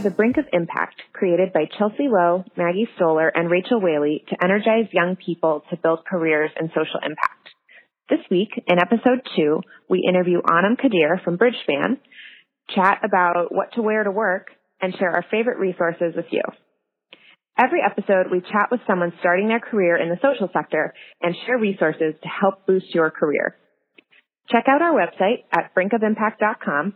are The Brink of Impact, created by Chelsea Lowe, Maggie Stoller, and Rachel Whaley to energize young people to build careers in social impact. This week, in episode two, we interview Anum Qadir from Bridgespan, chat about what to wear to work, and share our favorite resources with you. Every episode, we chat with someone starting their career in the social sector and share resources to help boost your career. Check out our website at brinkofimpact.com.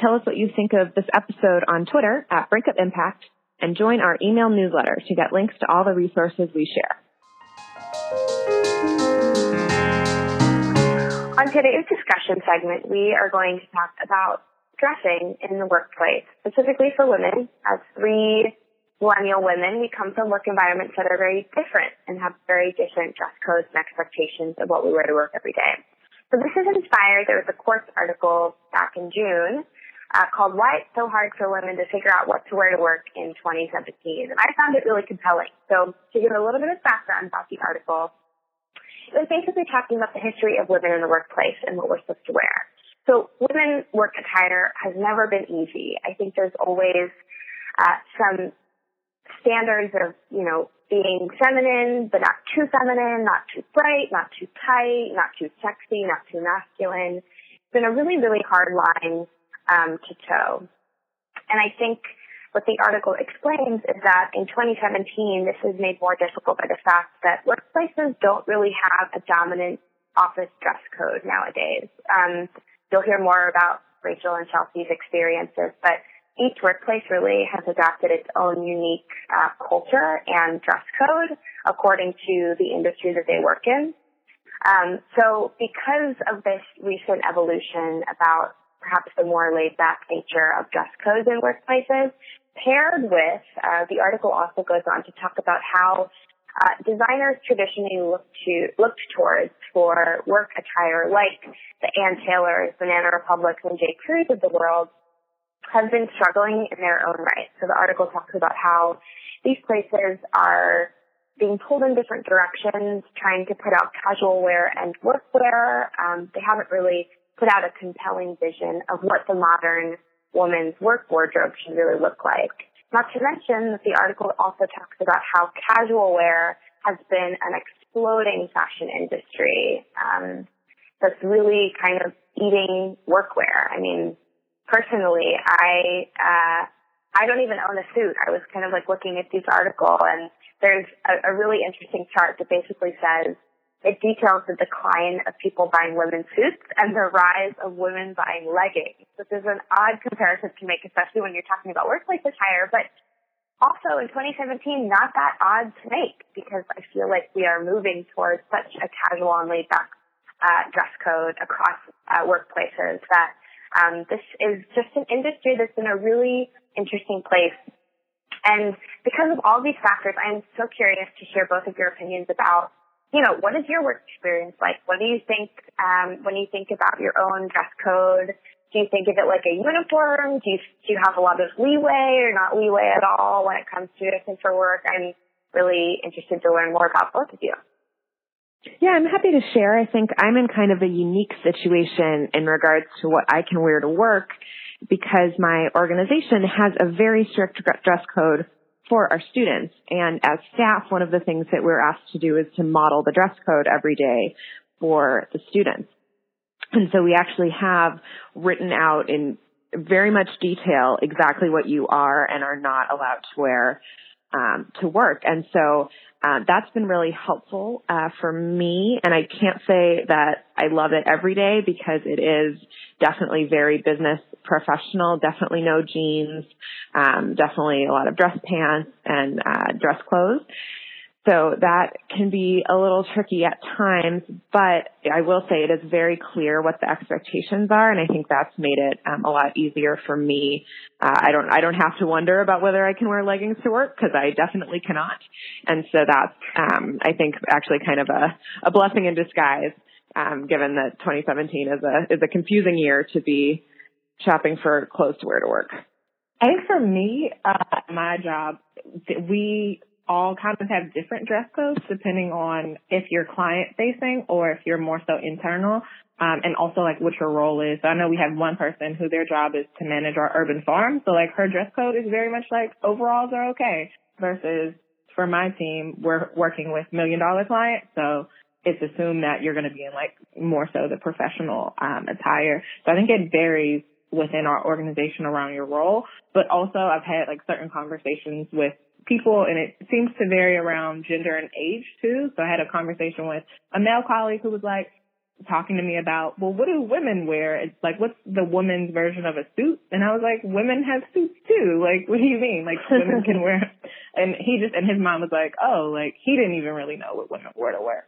Tell us what you think of this episode on Twitter at Brink of Impact and join our email newsletter to get links to all the resources we share. On today's discussion segment, we are going to talk about dressing in the workplace, specifically for women. As three millennial women, we come from work environments that are very different and have very different dress codes and expectations of what we wear to work every day. So this is inspired. There was a Quartz article back in June uh, called Why It's So Hard for Women to Figure Out What to Wear to Work in 2017. And I found it really compelling. So to give a little bit of background about the article, it was basically talking about the history of women in the workplace and what we're supposed to wear. So women work attire has never been easy. I think there's always uh, some standards of, you know, being feminine, but not too feminine, not too bright, not too tight, not too sexy, not too masculine. It's been a really, really hard line um, to toe. And I think what the article explains is that in 2017, this is made more difficult by the fact that workplaces don't really have a dominant office dress code nowadays. Um, you'll hear more about Rachel and Chelsea's experiences, but each workplace really has adopted its own unique uh, culture and dress code according to the industry that they work in. Um, so because of this recent evolution about perhaps the more laid back nature of dress codes in workplaces, paired with, uh, the article also goes on to talk about how uh, designers traditionally look to looked towards for work attire like the Ann Taylors, Banana Republics, and J. Crews of the world have been struggling in their own right. So the article talks about how these places are being pulled in different directions, trying to put out casual wear and workwear. Um, they haven't really put out a compelling vision of what the modern woman's work wardrobe should really look like. Not to mention that the article also talks about how casual wear has been an exploding fashion industry um, that's really kind of eating workwear. I mean, personally, I uh, I don't even own a suit. I was kind of like looking at this article, and there's a, a really interesting chart that basically says it details the decline of people buying women's suits and the rise of women buying leggings, which is an odd comparison to make, especially when you're talking about workplace attire, but also in 2017, not that odd to make because I feel like we are moving towards such a casual and laid back uh, dress code across uh, workplaces that um, this is just an industry that's in a really interesting place. And because of all these factors, I'm so curious to hear both of your opinions about, you know, what is your work experience like? What do you think um, when you think about your own dress code? Do you think of it like a uniform? Do you, do you have a lot of leeway or not leeway at all when it comes to dressing for work? I'm really interested to learn more about both of you. Yeah, I'm happy to share. I think I'm in kind of a unique situation in regards to what I can wear to work because my organization has a very strict dress code for our students. And as staff, one of the things that we're asked to do is to model the dress code every day for the students. And so we actually have written out in very much detail exactly what you are and are not allowed to wear um, to work. And so uh, that's been really helpful uh, for me. And I can't say that I love it every day because it is definitely very business professional. Definitely no jeans. Um, definitely a lot of dress pants and uh, dress clothes. So that can be a little tricky at times, but I will say it is very clear what the expectations are, and I think that's made it um, a lot easier for me. Uh, I don't I don't have to wonder about whether I can wear leggings to work because I definitely cannot, and so that's um, I think actually kind of a, a blessing in disguise, um, given that 2017 is a is a confusing year to be shopping for clothes to wear to work. I think for me, uh, my job, we all kind of have different dress codes depending on if you're client facing or if you're more so internal. Um, and also like what your role is. So I know we have one person who their job is to manage our urban farm. So like her dress code is very much like overalls are okay versus for my team, we're working with million dollar clients. So it's assumed that you're going to be in like more so the professional um, attire. So I think it varies within our organization around your role, but also I've had like certain conversations with people and it seems to vary around gender and age too. So I had a conversation with a male colleague who was like talking to me about, well, what do women wear? It's like, what's the woman's version of a suit? And I was like, women have suits too. Like, what do you mean? Like women can wear, and he just, and his mom was like, oh, like he didn't even really know what women were to wear.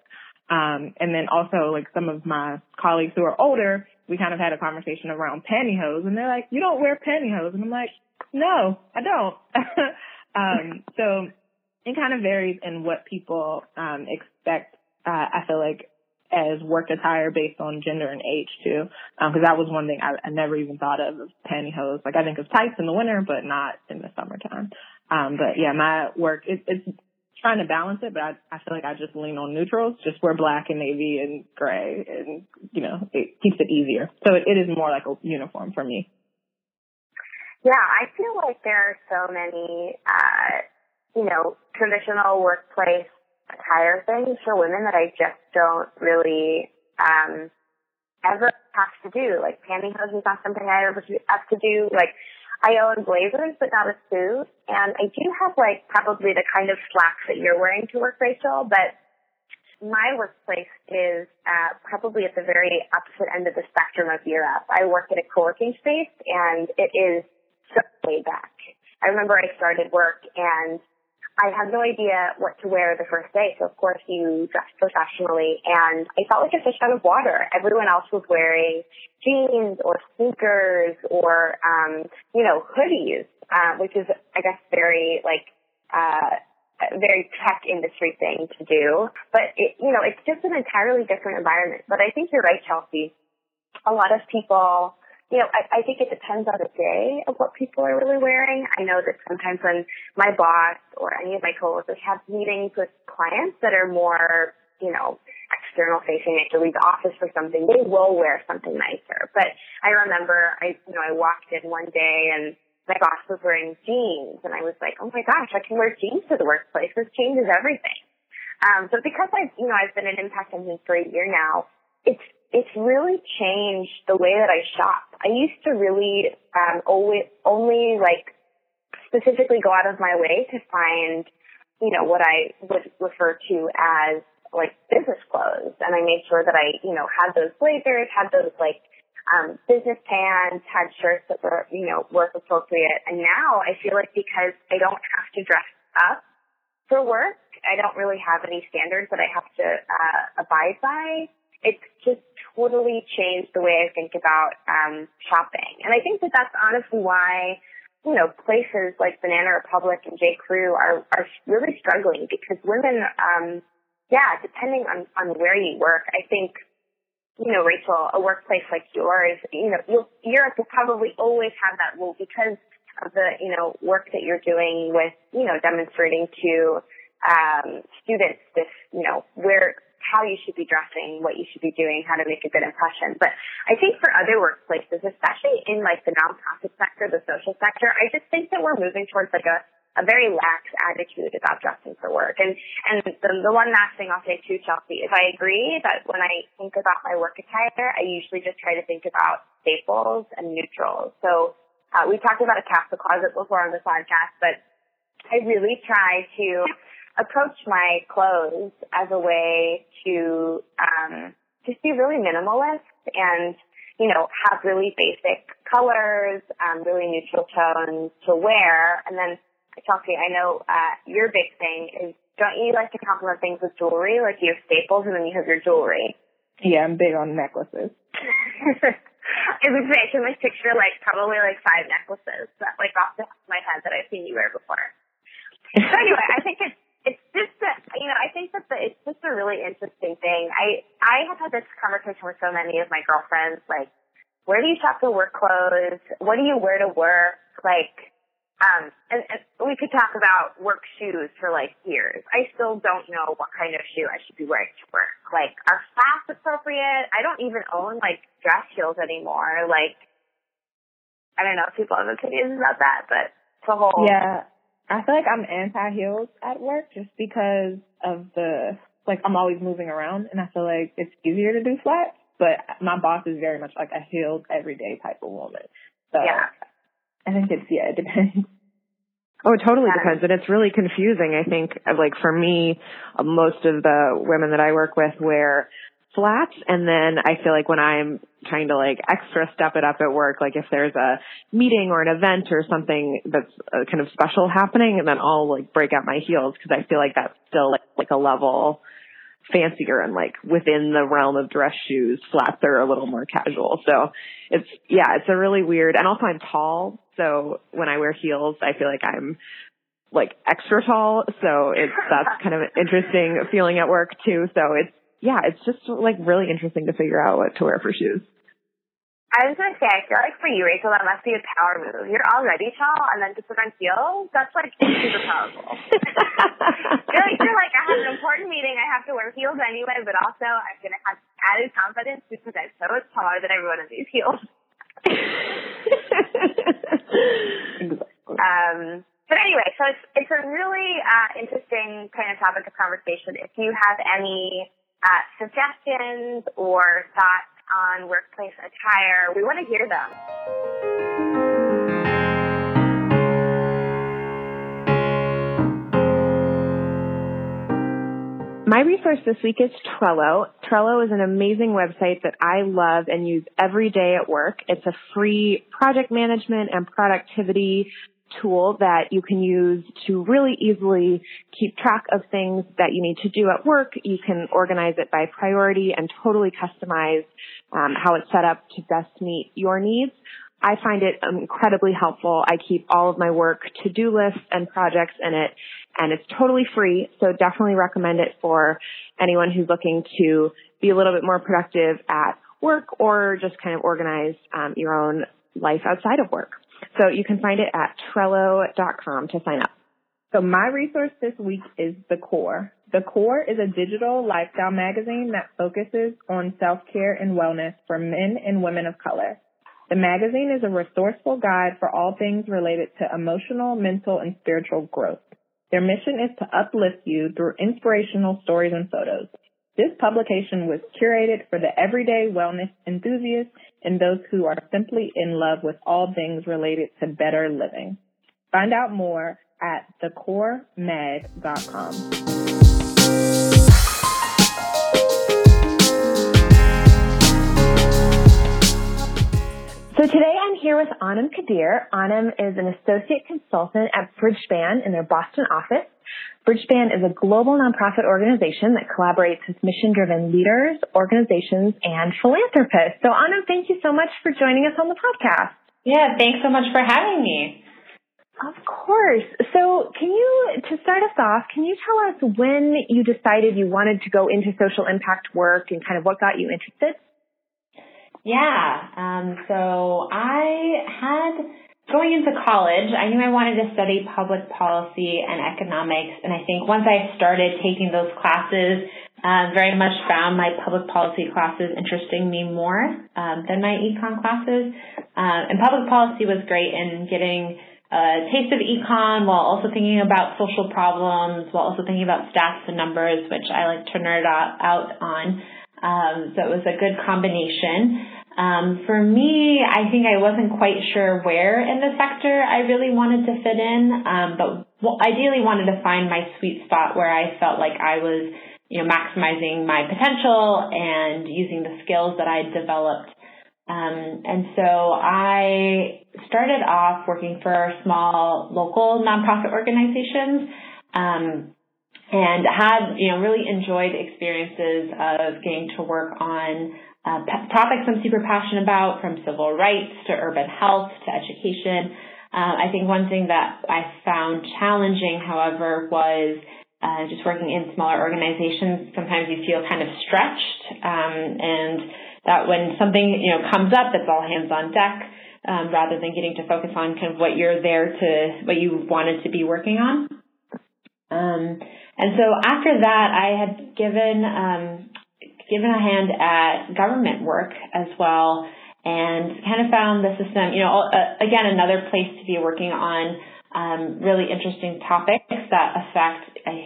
Um, and then also like some of my colleagues who are older, we kind of had a conversation around pantyhose and they're like, you don't wear pantyhose. And I'm like, no, I don't. um, so it kind of varies in what people, um, expect. Uh, I feel like as work attire based on gender and age too. Um, cause that was one thing I, I never even thought of, of pantyhose. Like I think of tights in the winter, but not in the summertime. Um, but yeah, my work, it, it's trying to balance it, but I, I feel like I just lean on neutrals, just wear black and navy and gray and, you know, it keeps it easier. So it, it is more like a uniform for me. Yeah, I feel like there are so many, uh, you know, traditional workplace attire things for women that I just don't really, um, ever have to do. Like pantyhose is not something I ever have to do. Like I own blazers, but not a suit. And I do have like probably the kind of slacks that you're wearing to work, Rachel, but my workplace is uh, probably at the very opposite end of the spectrum of Europe. I work at a co-working space and it is laid back. I remember I started work and I had no idea what to wear the first day, so of course you dress professionally, and I felt like a fish out of water. Everyone else was wearing jeans or sneakers or, um, you know, hoodies, uh, which is, I guess, very like, uh, very tech industry thing to do. But it, you know, it's just an entirely different environment. But I think you're right, Chelsea. A lot of people you know, I, I think it depends on the day of what people are really wearing. I know that sometimes when my boss or any of my coworkers have meetings with clients that are more, you know, external facing, they have to leave the office for something, they will wear something nicer. But I remember I, you know, I walked in one day and my boss was wearing jeans and I was like, oh my gosh, I can wear jeans to the workplace. This changes everything. Um, so because I've, you know, I've been an impact engine for a year now, it's it's really changed the way that I shop. I used to really um, always only like specifically go out of my way to find, you know, what I would refer to as like business clothes, and I made sure that I, you know, had those blazers, had those like um, business pants, had shirts that were, you know, work appropriate. And now I feel like because I don't have to dress up for work, I don't really have any standards that I have to uh, abide by it's just totally changed the way I think about um, shopping. And I think that that's honestly why, you know, places like Banana Republic and J. Crew are, are really struggling because women, um, yeah, depending on, on where you work, I think, you know, Rachel, a workplace like yours, you know, you'll, Europe will probably always have that rule because of the, you know, work that you're doing with, you know, demonstrating to um, students this, you know, where how you should be dressing, what you should be doing, how to make a good impression. But I think for other workplaces, especially in like the nonprofit sector, the social sector, I just think that we're moving towards like a a very lax attitude about dressing for work. And and the, the one last thing I'll say too, Chelsea, is I agree that when I think about my work attire, I usually just try to think about staples and neutrals. So uh, we talked about a capsule closet before on the podcast, but I really try to approach my clothes as a way to um, just be really minimalist and you know have really basic colors, um, really neutral tones to wear. And then Chelsea, I know uh, your big thing is don't you like to complement things with jewelry? Like you have staples and then you have your jewelry. Yeah, I'm big on necklaces. I was I can like picture like probably like five necklaces that like off the top of my head that I've seen you wear before. So anyway, I think it's it's just that you know I think that the, it's just a really interesting thing. I I have had this conversation with so many of my girlfriends, like, where do you shop for work clothes? What do you wear to work? Like, Um, and, and we could talk about work shoes for like years. I still don't know what kind of shoe I should be wearing to work. Like, are flats appropriate? I don't even own like dress heels anymore. Like, I don't know if people have opinions about that, but it's a whole. Yeah. I feel like I'm anti heels at work just because of the, like, I'm always moving around and I feel like it's easier to do flats, but my boss is very much like a heels everyday type of woman. So yeah. I think it's, yeah, it depends. Oh, it totally depends. And it's really confusing. I think, like, for me, most of the women that I work with wear flats. And then I feel like when I'm trying to, like, extra step it up at work, like if there's a meeting or an event or something that's uh, kind of special happening, and then I'll, like, break out my heels because I feel like that's still, like, like a level fancier and like within the realm of dress shoes, flats are a little more casual. So it's, yeah, it's a really weird, and also I'm tall. So when I wear heels, I feel like I'm like extra tall. So it's, that's kind of an interesting feeling at work too. So it's, yeah, it's just like really interesting to figure out what to wear for shoes. I was gonna say, I feel like for you, Rachel, that must be a power move. You're already tall, and then to put on heels, that's like super powerful. you're like, you're like, I have an important meeting, I have to wear heels anyway, but also I'm gonna have added confidence because I'm so much taller than everyone in these heels. um, but anyway, so it's it's a really uh, interesting kind of topic of conversation. If you have any uh, suggestions or thoughts on workplace attire. We want to hear them. My resource this week is Trello. Trello is an amazing website that I love and use every day at work. It's a free project management and productivity tool that you can use to really easily keep track of things that you need to do at work. You can organize it by priority and totally customize um, how it's set up to best meet your needs. I find it incredibly helpful. I keep all of my work to-do lists and projects in it and it's totally free. So definitely recommend it for anyone who's looking to be a little bit more productive at work or just kind of organize um, your own life outside of work. So you can find it at Trello.com to sign up. So my resource this week is The Core. The Core is a digital lifestyle magazine that focuses on self-care and wellness for men and women of color. The magazine is a resourceful guide for all things related to emotional, mental, and spiritual growth. Their mission is to uplift you through inspirational stories and photos. This publication was curated for the everyday wellness enthusiast and those who are simply in love with all things related to better living. Find out more at thecoremag.com. So today I'm here with Anum Qadir. Anum is an associate consultant at Bridgespan in their Boston office. Bridgespan is a global nonprofit organization that collaborates with mission-driven leaders, organizations, and philanthropists. So Anum, thank you so much for joining us on the podcast. Yeah, thanks so much for having me. Of course. So can you, to start us off, can you tell us when you decided you wanted to go into social impact work and kind of what got you interested? Yeah. Um, so I had going into college, I knew I wanted to study public policy and economics. And I think once I started taking those classes, uh, very much found my public policy classes interesting me more um, than my econ classes. Uh, and public policy was great in getting a taste of econ while also thinking about social problems, while also thinking about stats and numbers, which I like to nerd out, out on. Um, so it was a good combination. Um, for me, I think I wasn't quite sure where in the sector I really wanted to fit in, um, but ideally wanted to find my sweet spot where I felt like I was, you know, maximizing my potential and using the skills that I developed. Um, and so I started off working for small local nonprofit organizations. Um, and had, you know, really enjoyed experiences of getting to work on uh, topics I'm super passionate about, from civil rights to urban health to education. Uh, I think one thing that I found challenging, however, was uh, just working in smaller organizations. Sometimes you feel kind of stretched, um, and that when something you know comes up, it's all hands on deck. um, rather than getting to focus on kind of what you're there to, what you wanted to be working on. Um, and so after that, I had given um, given a hand at government work as well, and kind of found the system. You know, uh, again, another place to be working on um, really interesting topics that affect a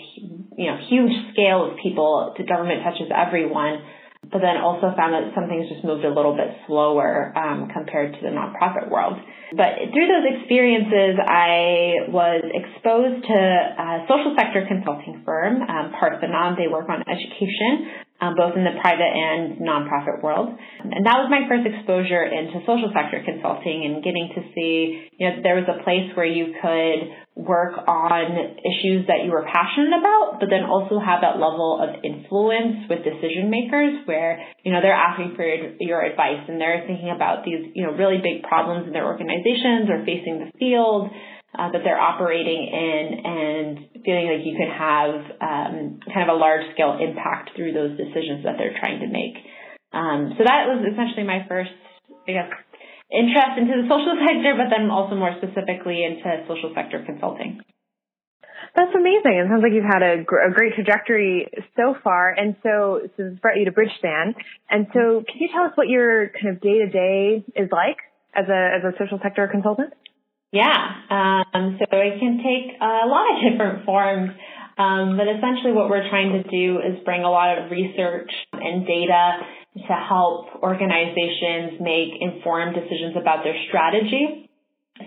you know huge scale of people. The government touches everyone but then also found that some things just moved a little bit slower um, compared to the nonprofit world. But through those experiences, I was exposed to a social sector consulting firm, um, Parthenon. They work on education um, both in the private and nonprofit world. And that was my first exposure into social sector consulting and getting to see, you know, there was a place where you could work on issues that you were passionate about, but then also have that level of influence with decision makers where, you know, they're asking for your, your advice and they're thinking about these, you know, really big problems in their organizations or facing the field uh, that they're operating in and feeling like you can have um, kind of a large scale impact through those decisions that they're trying to make. Um, so that was essentially my first, I guess, interest into the social sector, but then also more specifically into social sector consulting. That's amazing. It sounds like you've had a, gr- a great trajectory so far. And so, so this brought you to Bridgespan. And so can you tell us what your kind of day to day is like as a, as a social sector consultant? Yeah, um, so it can take a lot of different forms, um, but essentially what we're trying to do is bring a lot of research and data to help organizations make informed decisions about their strategy.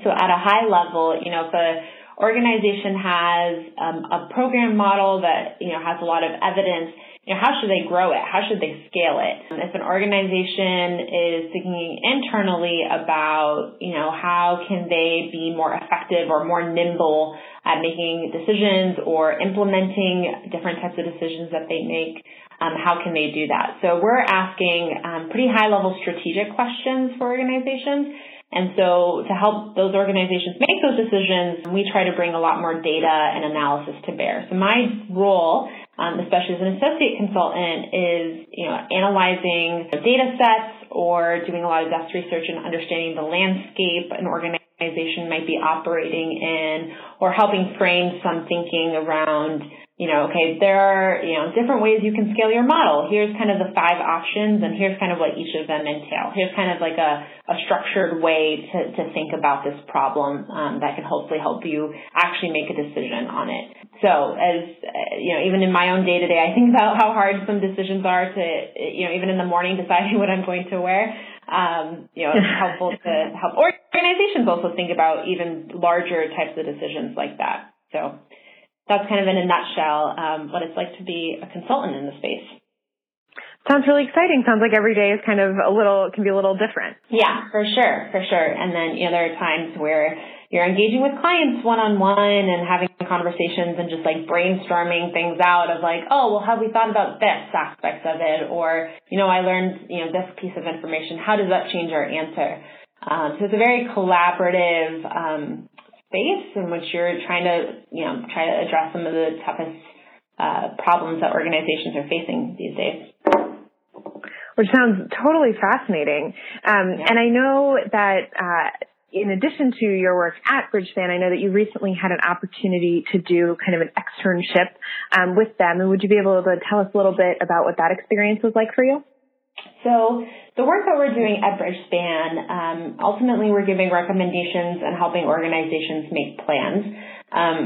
So at a high level, you know, if a organization has um, a program model that, you know, has a lot of evidence, you know, how should they grow it? How should they scale it? If an organization is thinking internally about, you know, how can they be more effective or more nimble at making decisions or implementing different types of decisions that they make, um, how can they do that? So we're asking um, pretty high level strategic questions for organizations. And so to help those organizations make those decisions, we try to bring a lot more data and analysis to bear. So my role um, especially as an associate consultant, is you know analyzing data sets or doing a lot of desk research and understanding the landscape an organization might be operating in, or helping frame some thinking around you know, okay, there are, you know, different ways you can scale your model. Here's kind of the five options and here's kind of what each of them entail. Here's kind of like a, a structured way to, to think about this problem um, that can hopefully help you actually make a decision on it. So as, you know, even in my own day to day, I think about how hard some decisions are to, you know, even in the morning deciding what I'm going to wear. Um, you know, it's helpful to help organizations also think about even larger types of decisions like that. So that's kind of in a nutshell um, what it's like to be a consultant in the space. Sounds really exciting. Sounds like every day is kind of a little can be a little different. Yeah, for sure, for sure. And then you know there are times where you're engaging with clients one on one and having conversations and just like brainstorming things out of like, oh, well, have we thought about this aspect of it? Or, you know, I learned, you know, this piece of information. How does that change our answer? Um, so it's a very collaborative um, space in which you're trying to, you know, try to address some of the toughest uh, problems that organizations are facing these days. Which sounds totally fascinating. Um, yeah. And I know that uh, in addition to your work at Bridgespan, I know that you recently had an opportunity to do kind of an externship um, with them. And would you be able to tell us a little bit about what that experience was like for you? So the work that we're doing at Bridgespan, um, ultimately we're giving recommendations and helping organizations make plans. Um,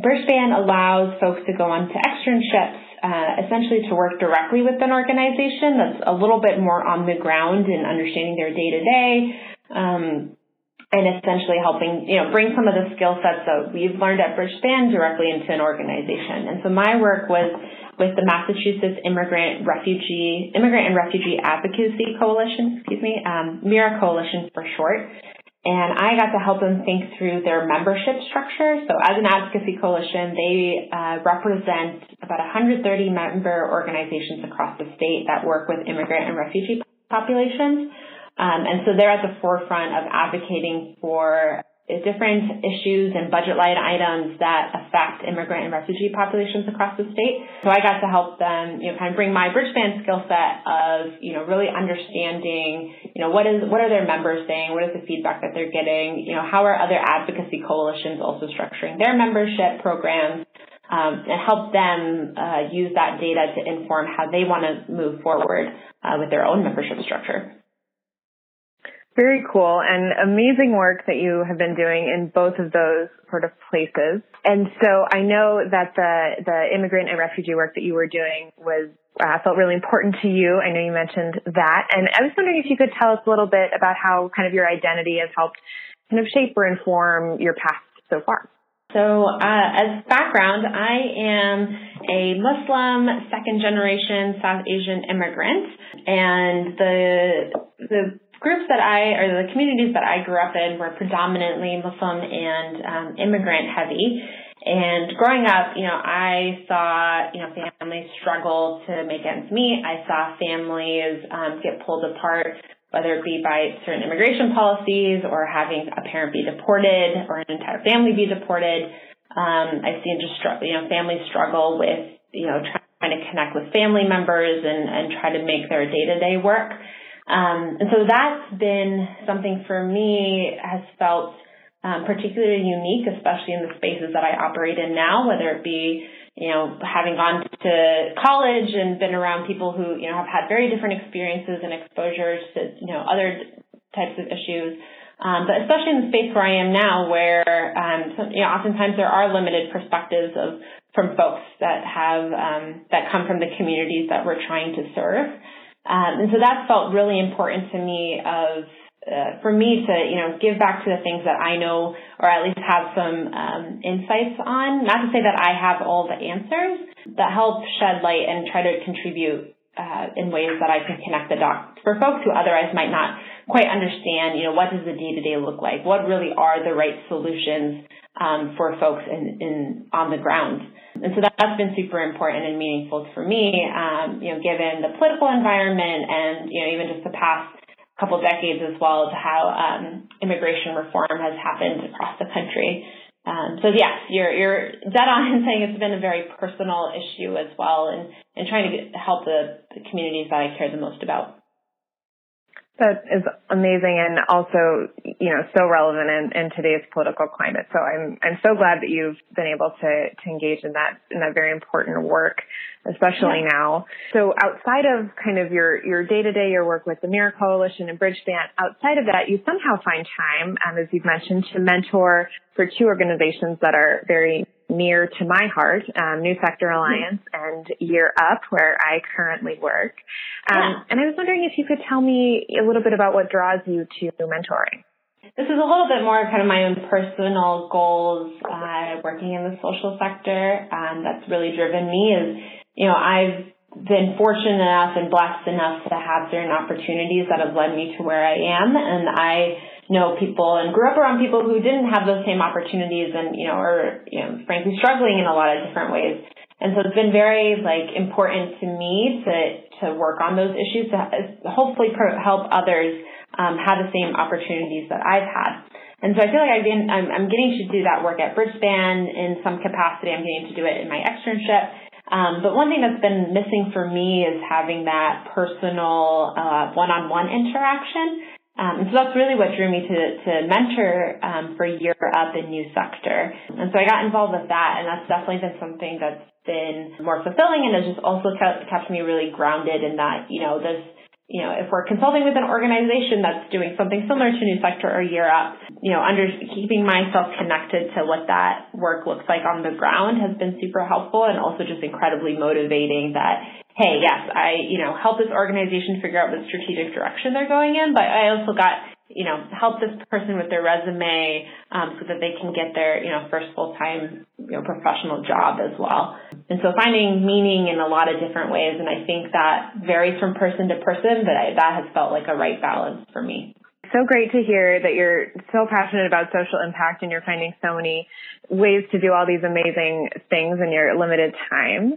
Bridgespan allows folks to go on to externships, uh, essentially to work directly with an organization that's a little bit more on the ground in understanding their day to day, and essentially helping, you know, bring some of the skill sets that we've learned at Bridgespan directly into an organization. And so my work was with the Massachusetts Immigrant Refugee Immigrant and Refugee Advocacy Coalition, excuse me, um, MIRA Coalition for short. And I got to help them think through their membership structure. So as an advocacy coalition, they uh, represent about 130 member organizations across the state that work with immigrant and refugee populations. Um, and so they're at the forefront of advocating for different issues and budget line items that affect immigrant and refugee populations across the state. So I got to help them, you know, kind of bring my Bridgespan skill set of, you know, really understanding, you know, what is what are their members saying, what is the feedback that they're getting, you know, how are other advocacy coalitions also structuring their membership programs, um, and help them uh, use that data to inform how they want to move forward uh, with their own membership structure. Very cool and amazing work that you have been doing in both of those sort of places. And so I know that the, the immigrant and refugee work that you were doing was uh, felt really important to you. I know you mentioned that. And I was wondering if you could tell us a little bit about how kind of your identity has helped kind of shape or inform your path so far. So, uh, as background, I am a Muslim second generation South Asian immigrant, and the the groups that I, or the communities that I grew up in were predominantly Muslim and um, immigrant heavy. And growing up, you know, I saw, you know, families struggle to make ends meet. I saw families um, get pulled apart, whether it be by certain immigration policies or having a parent be deported or an entire family be deported. Um, I've seen just, you know, families struggle with, you know, trying to connect with family members and, and try to make their day-to-day work. Um, and so that's been something for me has felt um, particularly unique, especially in the spaces that I operate in now, whether it be, you know, having gone to college and been around people who, you know, have had very different experiences and exposures to, you know, other types of issues. Um, but especially in the space where I am now, where um, you know, oftentimes there are limited perspectives of from folks that have um, that come from the communities that we're trying to serve. Um, and so that felt really important to me of uh, for me to you know give back to the things that I know or at least have some um, insights on. Not to say that I have all the answers, but help shed light and try to contribute uh, in ways that I can connect the dots for folks who otherwise might not quite understand. You know what does the day to day look like? What really are the right solutions um, for folks in, in on the ground? And so that's been super important and meaningful for me, um, you know, given the political environment and, you know, even just the past couple decades as well to how um, immigration reform has happened across the country. Um, so yes, you're you're dead on in saying it's been a very personal issue as well, and and trying to get, help the, the communities that I care the most about. That is amazing and also, you know, so relevant in, in today's political climate. So I'm I'm so glad that you've been able to to engage in that in that very important work, especially yeah. now. So outside of kind of your your day to day your work with the MIRA Coalition and Bridgespan, outside of that, you somehow find time, um, as you've mentioned, to mentor for two organizations that are very near to my heart, um, New Sector Alliance and Year Up, where I currently work. Um, yeah. And I was wondering if you could tell me a little bit about what draws you to mentoring. This is a little bit more kind of my own personal goals uh, working in the social sector um, that's really driven me is, you know, I've been fortunate enough and blessed enough to have certain opportunities that have led me to where I am. And I know people and grew up around people who didn't have those same opportunities and, you know, are, you know, frankly struggling in a lot of different ways. And so it's been very like important to me to, to work on those issues to hopefully help others um, have the same opportunities that I've had. And so I feel like I've been, I'm, I'm getting to do that work at Bridgespan in some capacity. I'm getting to do it in my externship. Um, but one thing that's been missing for me is having that personal uh, one-on-one interaction. Um, and so that's really what drew me to, to mentor um, for Year Up in New Sector. And so I got involved with that, and that's definitely been something that's been more fulfilling and has just also kept, kept me really grounded in that, you know, this you know, if we're consulting with an organization that's doing something similar to New Sector or Year Up, you know, under keeping myself connected to what that work looks like on the ground has been super helpful and also just incredibly motivating that, hey, yes, I, you know, help this organization figure out what strategic direction they're going in, but I also got you know, help this person with their resume um, so that they can get their, you know, first full-time, you know, professional job as well. And so finding meaning in a lot of different ways, and I think that varies from person to person, but I, that has felt like a right balance for me. So great to hear that you're so passionate about social impact and you're finding so many ways to do all these amazing things in your limited time.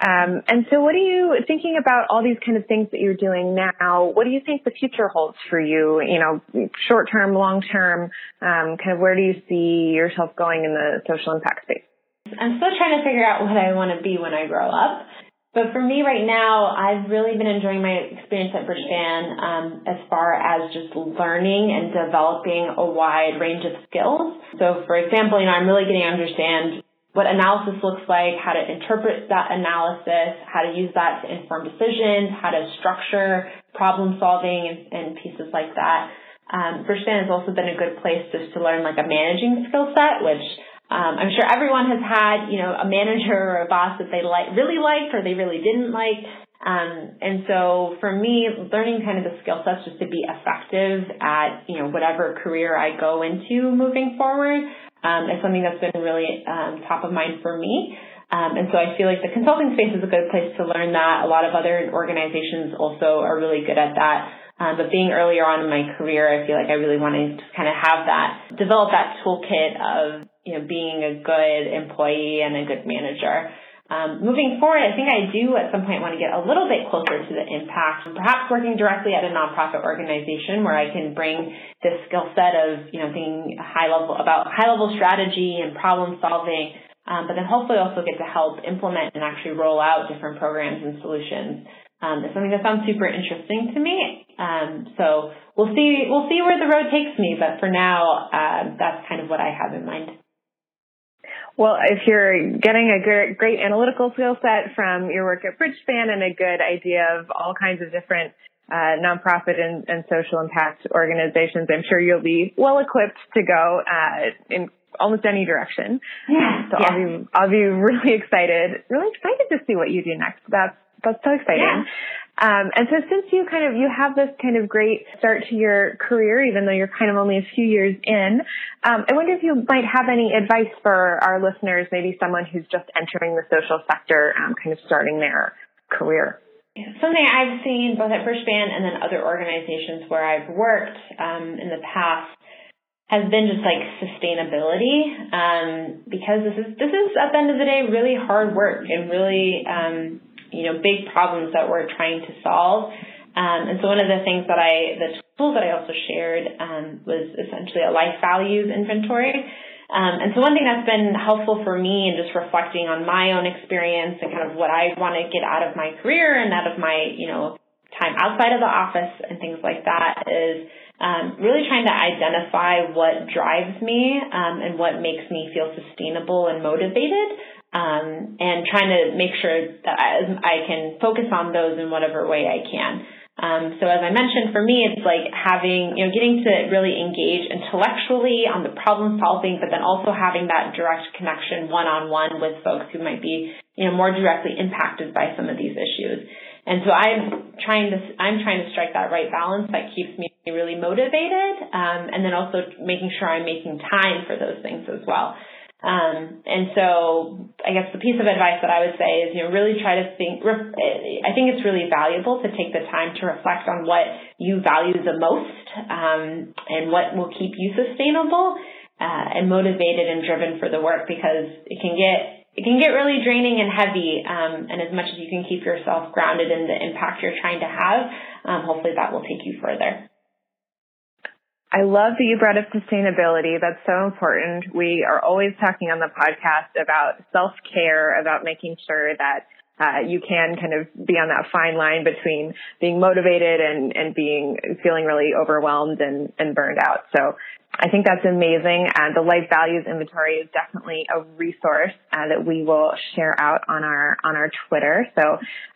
Um, and so what are you thinking about all these kind of things that you're doing now? What do you think the future holds for you? You know, short term, long term, um, kind of where do you see yourself going in the social impact space? I'm still trying to figure out what I want to be when I grow up. But for me right now, I've really been enjoying my experience at Bridgespan um, as far as just learning and developing a wide range of skills. So for example, you know, I'm really getting to understand what analysis looks like, how to interpret that analysis, how to use that to inform decisions, how to structure problem solving and, and pieces like that. Um, Bridgespan has also been a good place just to learn like a managing skill set, which um, I'm sure everyone has had, you know, a manager or a boss that they like really liked or they really didn't like. Um, and so for me, learning kind of the skill sets just to be effective at, you know, whatever career I go into moving forward um, is something that's been really um, top of mind for me. Um, and so I feel like the consulting space is a good place to learn that. A lot of other organizations also are really good at that. Um, but being earlier on in my career, I feel like I really want to kind of have that, develop that toolkit of you know, being a good employee and a good manager. Um, moving forward, I think I do at some point want to get a little bit closer to the impact, perhaps working directly at a nonprofit organization where I can bring this skill set of, you know, thinking high level about high level strategy and problem solving, um, but then hopefully also get to help implement and actually roll out different programs and solutions. Um, it's something that sounds super interesting to me. Um, so we'll see, we'll see where the road takes me, but for now, uh, that's kind of what I have in mind. Well, if you're getting a great, analytical skill set from your work at Bridgespan and a good idea of all kinds of different uh, nonprofit and, and, social impact organizations, I'm sure you'll be well equipped to go uh, in almost any direction. Yeah, so yeah. I'll be I'll be really excited, really excited to see what you do next. That's that's so exciting. Yeah. Um, and so since you kind of, you have this kind of great start to your career, even though you're kind of only a few years in, um, I wonder if you might have any advice for our listeners, maybe someone who's just entering the social sector, um, kind of starting their career. Something I've seen both at First Bridgespan and then other organizations where I've worked um, in the past has been just like sustainability um, because this is this is at the end of the day really hard work and really um, you know, big problems that we're trying to solve. Um, and so one of the things that I, the tool that I also shared um, was essentially a life values inventory. Um, and so one thing that's been helpful for me in just reflecting on my own experience and kind of what I want to get out of my career and out of my, you know, time outside of the office and things like that is um, really trying to identify what drives me um, and what makes me feel sustainable and motivated um, and trying to make sure that I, I, can focus on those in whatever way I can. Um, so as I mentioned, for me, it's like having, you know, getting to really engage intellectually on the problem solving, but then also having that direct connection one on one with folks who might be, you know, more directly impacted by some of these issues. And so I'm trying to, I'm trying to strike that right balance that keeps me really motivated, um, and then also making sure I'm making time for those things as well. Um, and so I guess the piece of advice that I would say is, you know, really try to think, I think it's really valuable to take the time to reflect on what you value the most, um, and what will keep you sustainable, uh, and motivated and driven for the work because it can get, it can get really draining and heavy. Um, and as much as you can keep yourself grounded in the impact you're trying to have, um, hopefully that will take you further. I love that you brought up sustainability. That's so important. We are always talking on the podcast about self care, about making sure that uh, you can kind of be on that fine line between being motivated and, and being feeling really overwhelmed and, and burned out. So I think that's amazing. And the life values inventory is definitely a resource uh, that we will share out on our on our Twitter. So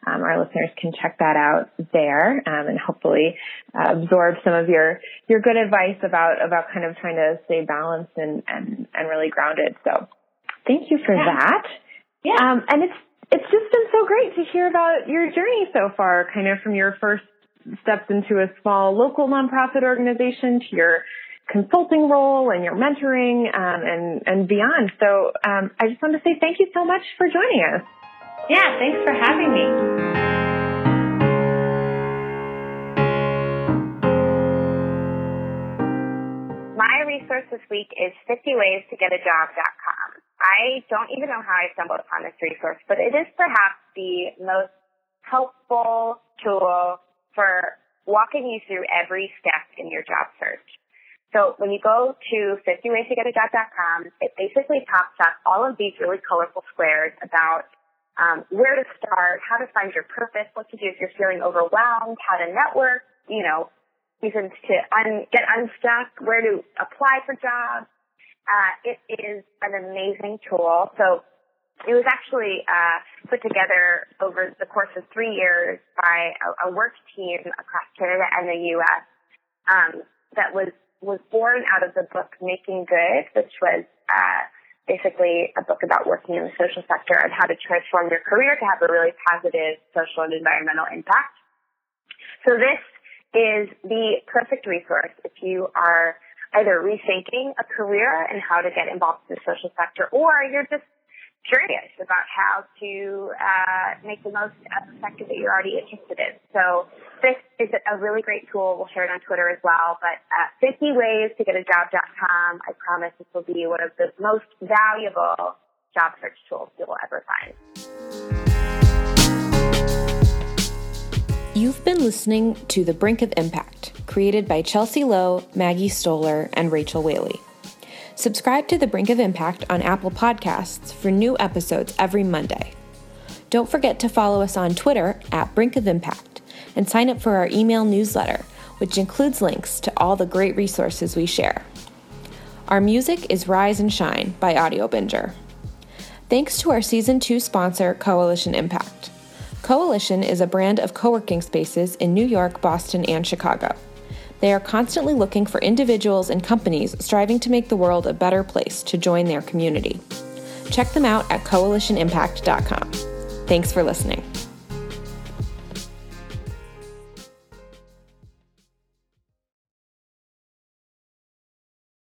um, our listeners can check that out there um, and hopefully uh, absorb some of your your good advice about about kind of trying to stay balanced and and, and really grounded. So thank you for yeah. that. Yeah. Um, and it's it's just been so great to hear about your journey so far, kind of from your first steps into a small local nonprofit organization to your consulting role and your mentoring um, and and beyond. So um, I just want to say thank you so much for joining us. Yeah, thanks for having me. My resource this week is 50ways to get a job.com. I don't even know how I stumbled upon this resource, but it is perhaps the most helpful tool for walking you through every step in your job search. So when you go to 50ways-to-get-a-job.com, it basically pops up all of these really colorful squares about um, where to start, how to find your purpose, what to do if you're feeling overwhelmed, how to network, you know, reasons to un- get unstuck, where to apply for jobs. Uh, it is an amazing tool. So it was actually uh, put together over the course of three years by a, a work team across Canada and the U.S. Um, that was was born out of the book Making Good, which was uh, basically a book about working in the social sector and how to transform your career to have a really positive social and environmental impact. So this is the perfect resource if you are either rethinking a career and how to get involved in the social sector or you're just curious about how to uh, make the most of the sector that you're already interested in. So this is a really great tool. We'll share it on Twitter as well. But uh, 50 ways to get a job.com. I promise this will be one of the most valuable job search tools you'll ever find. You've been listening to The Brink of Impact, created by Chelsea Lowe, Maggie Stoller, and Rachel Whaley. Subscribe to The Brink of Impact on Apple Podcasts for new episodes every Monday. Don't forget to follow us on Twitter at Brink of Impact and sign up for our email newsletter, which includes links to all the great resources we share. Our music is Rise and Shine by Audiobinger. Thanks to our Season 2 sponsor, Coalition Impact. Coalition is a brand of co working spaces in New York, Boston, and Chicago. They are constantly looking for individuals and companies striving to make the world a better place to join their community. Check them out at coalitionimpact.com. Thanks for listening.